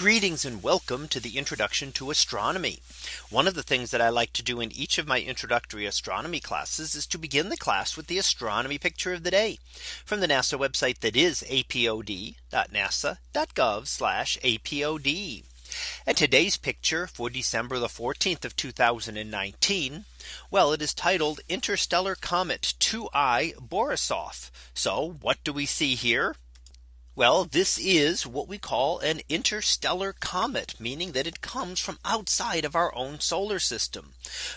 Greetings and welcome to the introduction to astronomy. One of the things that I like to do in each of my introductory astronomy classes is to begin the class with the astronomy picture of the day from the NASA website that is apod.nasa.gov apod. And today's picture for December the 14th of 2019. Well, it is titled Interstellar Comet 2I Borisov. So what do we see here? Well, this is what we call an interstellar comet, meaning that it comes from outside of our own solar system.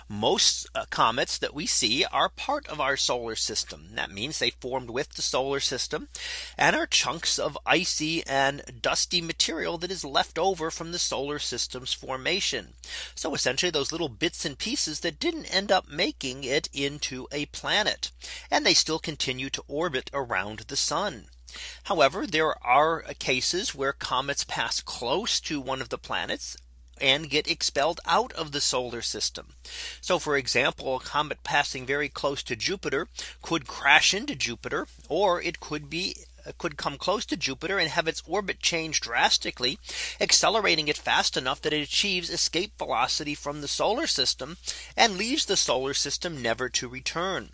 Most uh, comets that we see are part of our solar system. That means they formed with the solar system and are chunks of icy and dusty material that is left over from the solar system's formation. So essentially those little bits and pieces that didn't end up making it into a planet. And they still continue to orbit around the sun. However, there are cases where comets pass close to one of the planets and get expelled out of the solar system. So for example, a comet passing very close to Jupiter could crash into Jupiter or it could be could come close to Jupiter and have its orbit change drastically, accelerating it fast enough that it achieves escape velocity from the solar system and leaves the solar system never to return.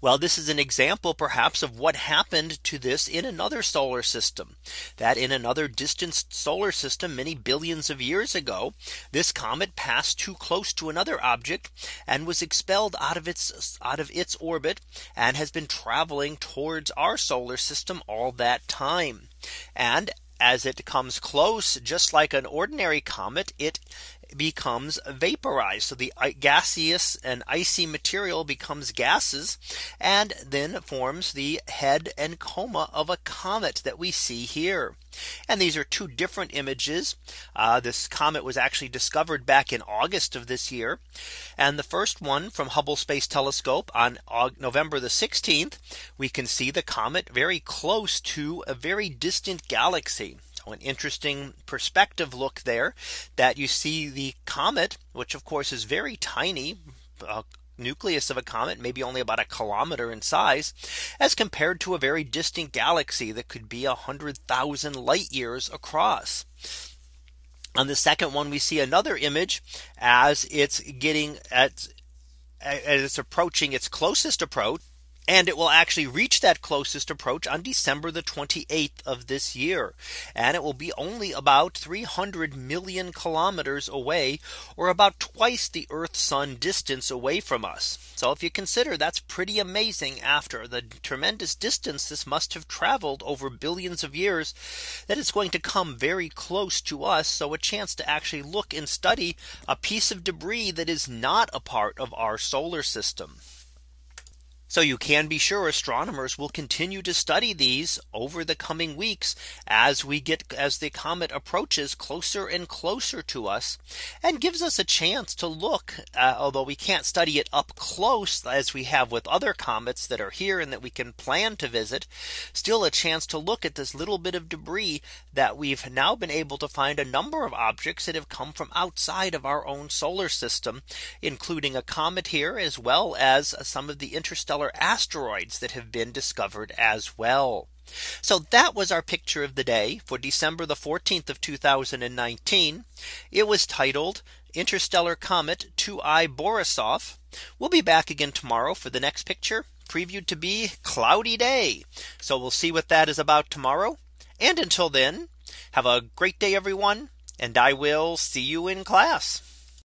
Well, this is an example perhaps of what happened to this in another solar system that in another distant solar system many billions of years ago, this comet passed too close to another object and was expelled out of its out of its orbit and has been traveling towards our solar system all that time. And as it comes close, just like an ordinary comet, it becomes vaporized. So the gaseous and icy material becomes gases and then forms the head and coma of a comet that we see here. And these are two different images. Uh, this comet was actually discovered back in August of this year. And the first one from Hubble Space Telescope on November the 16th, we can see the comet very close to a very distant galaxy an interesting perspective look there that you see the comet, which of course is very tiny. Uh, nucleus of a comet maybe only about a kilometer in size as compared to a very distant galaxy that could be a hundred thousand light years across. On the second one, we see another image as it's getting at as it's approaching its closest approach and it will actually reach that closest approach on December the 28th of this year. And it will be only about 300 million kilometers away or about twice the Earth sun distance away from us. So if you consider that's pretty amazing after the tremendous distance this must have traveled over billions of years that it's going to come very close to us. So a chance to actually look and study a piece of debris that is not a part of our solar system. So you can be sure astronomers will continue to study these over the coming weeks as we get as the comet approaches closer and closer to us and gives us a chance to look uh, although we can't study it up close as we have with other comets that are here and that we can plan to visit still a chance to look at this little bit of debris that we've now been able to find a number of objects that have come from outside of our own solar system including a comet here as well as some of the interstellar asteroids that have been discovered as well. So that was our picture of the day for December the 14th of 2019. It was titled Interstellar Comet 2I Borisov. We'll be back again tomorrow for the next picture previewed to be cloudy day. So we'll see what that is about tomorrow. And until then, have a great day, everyone. And I will see you in class.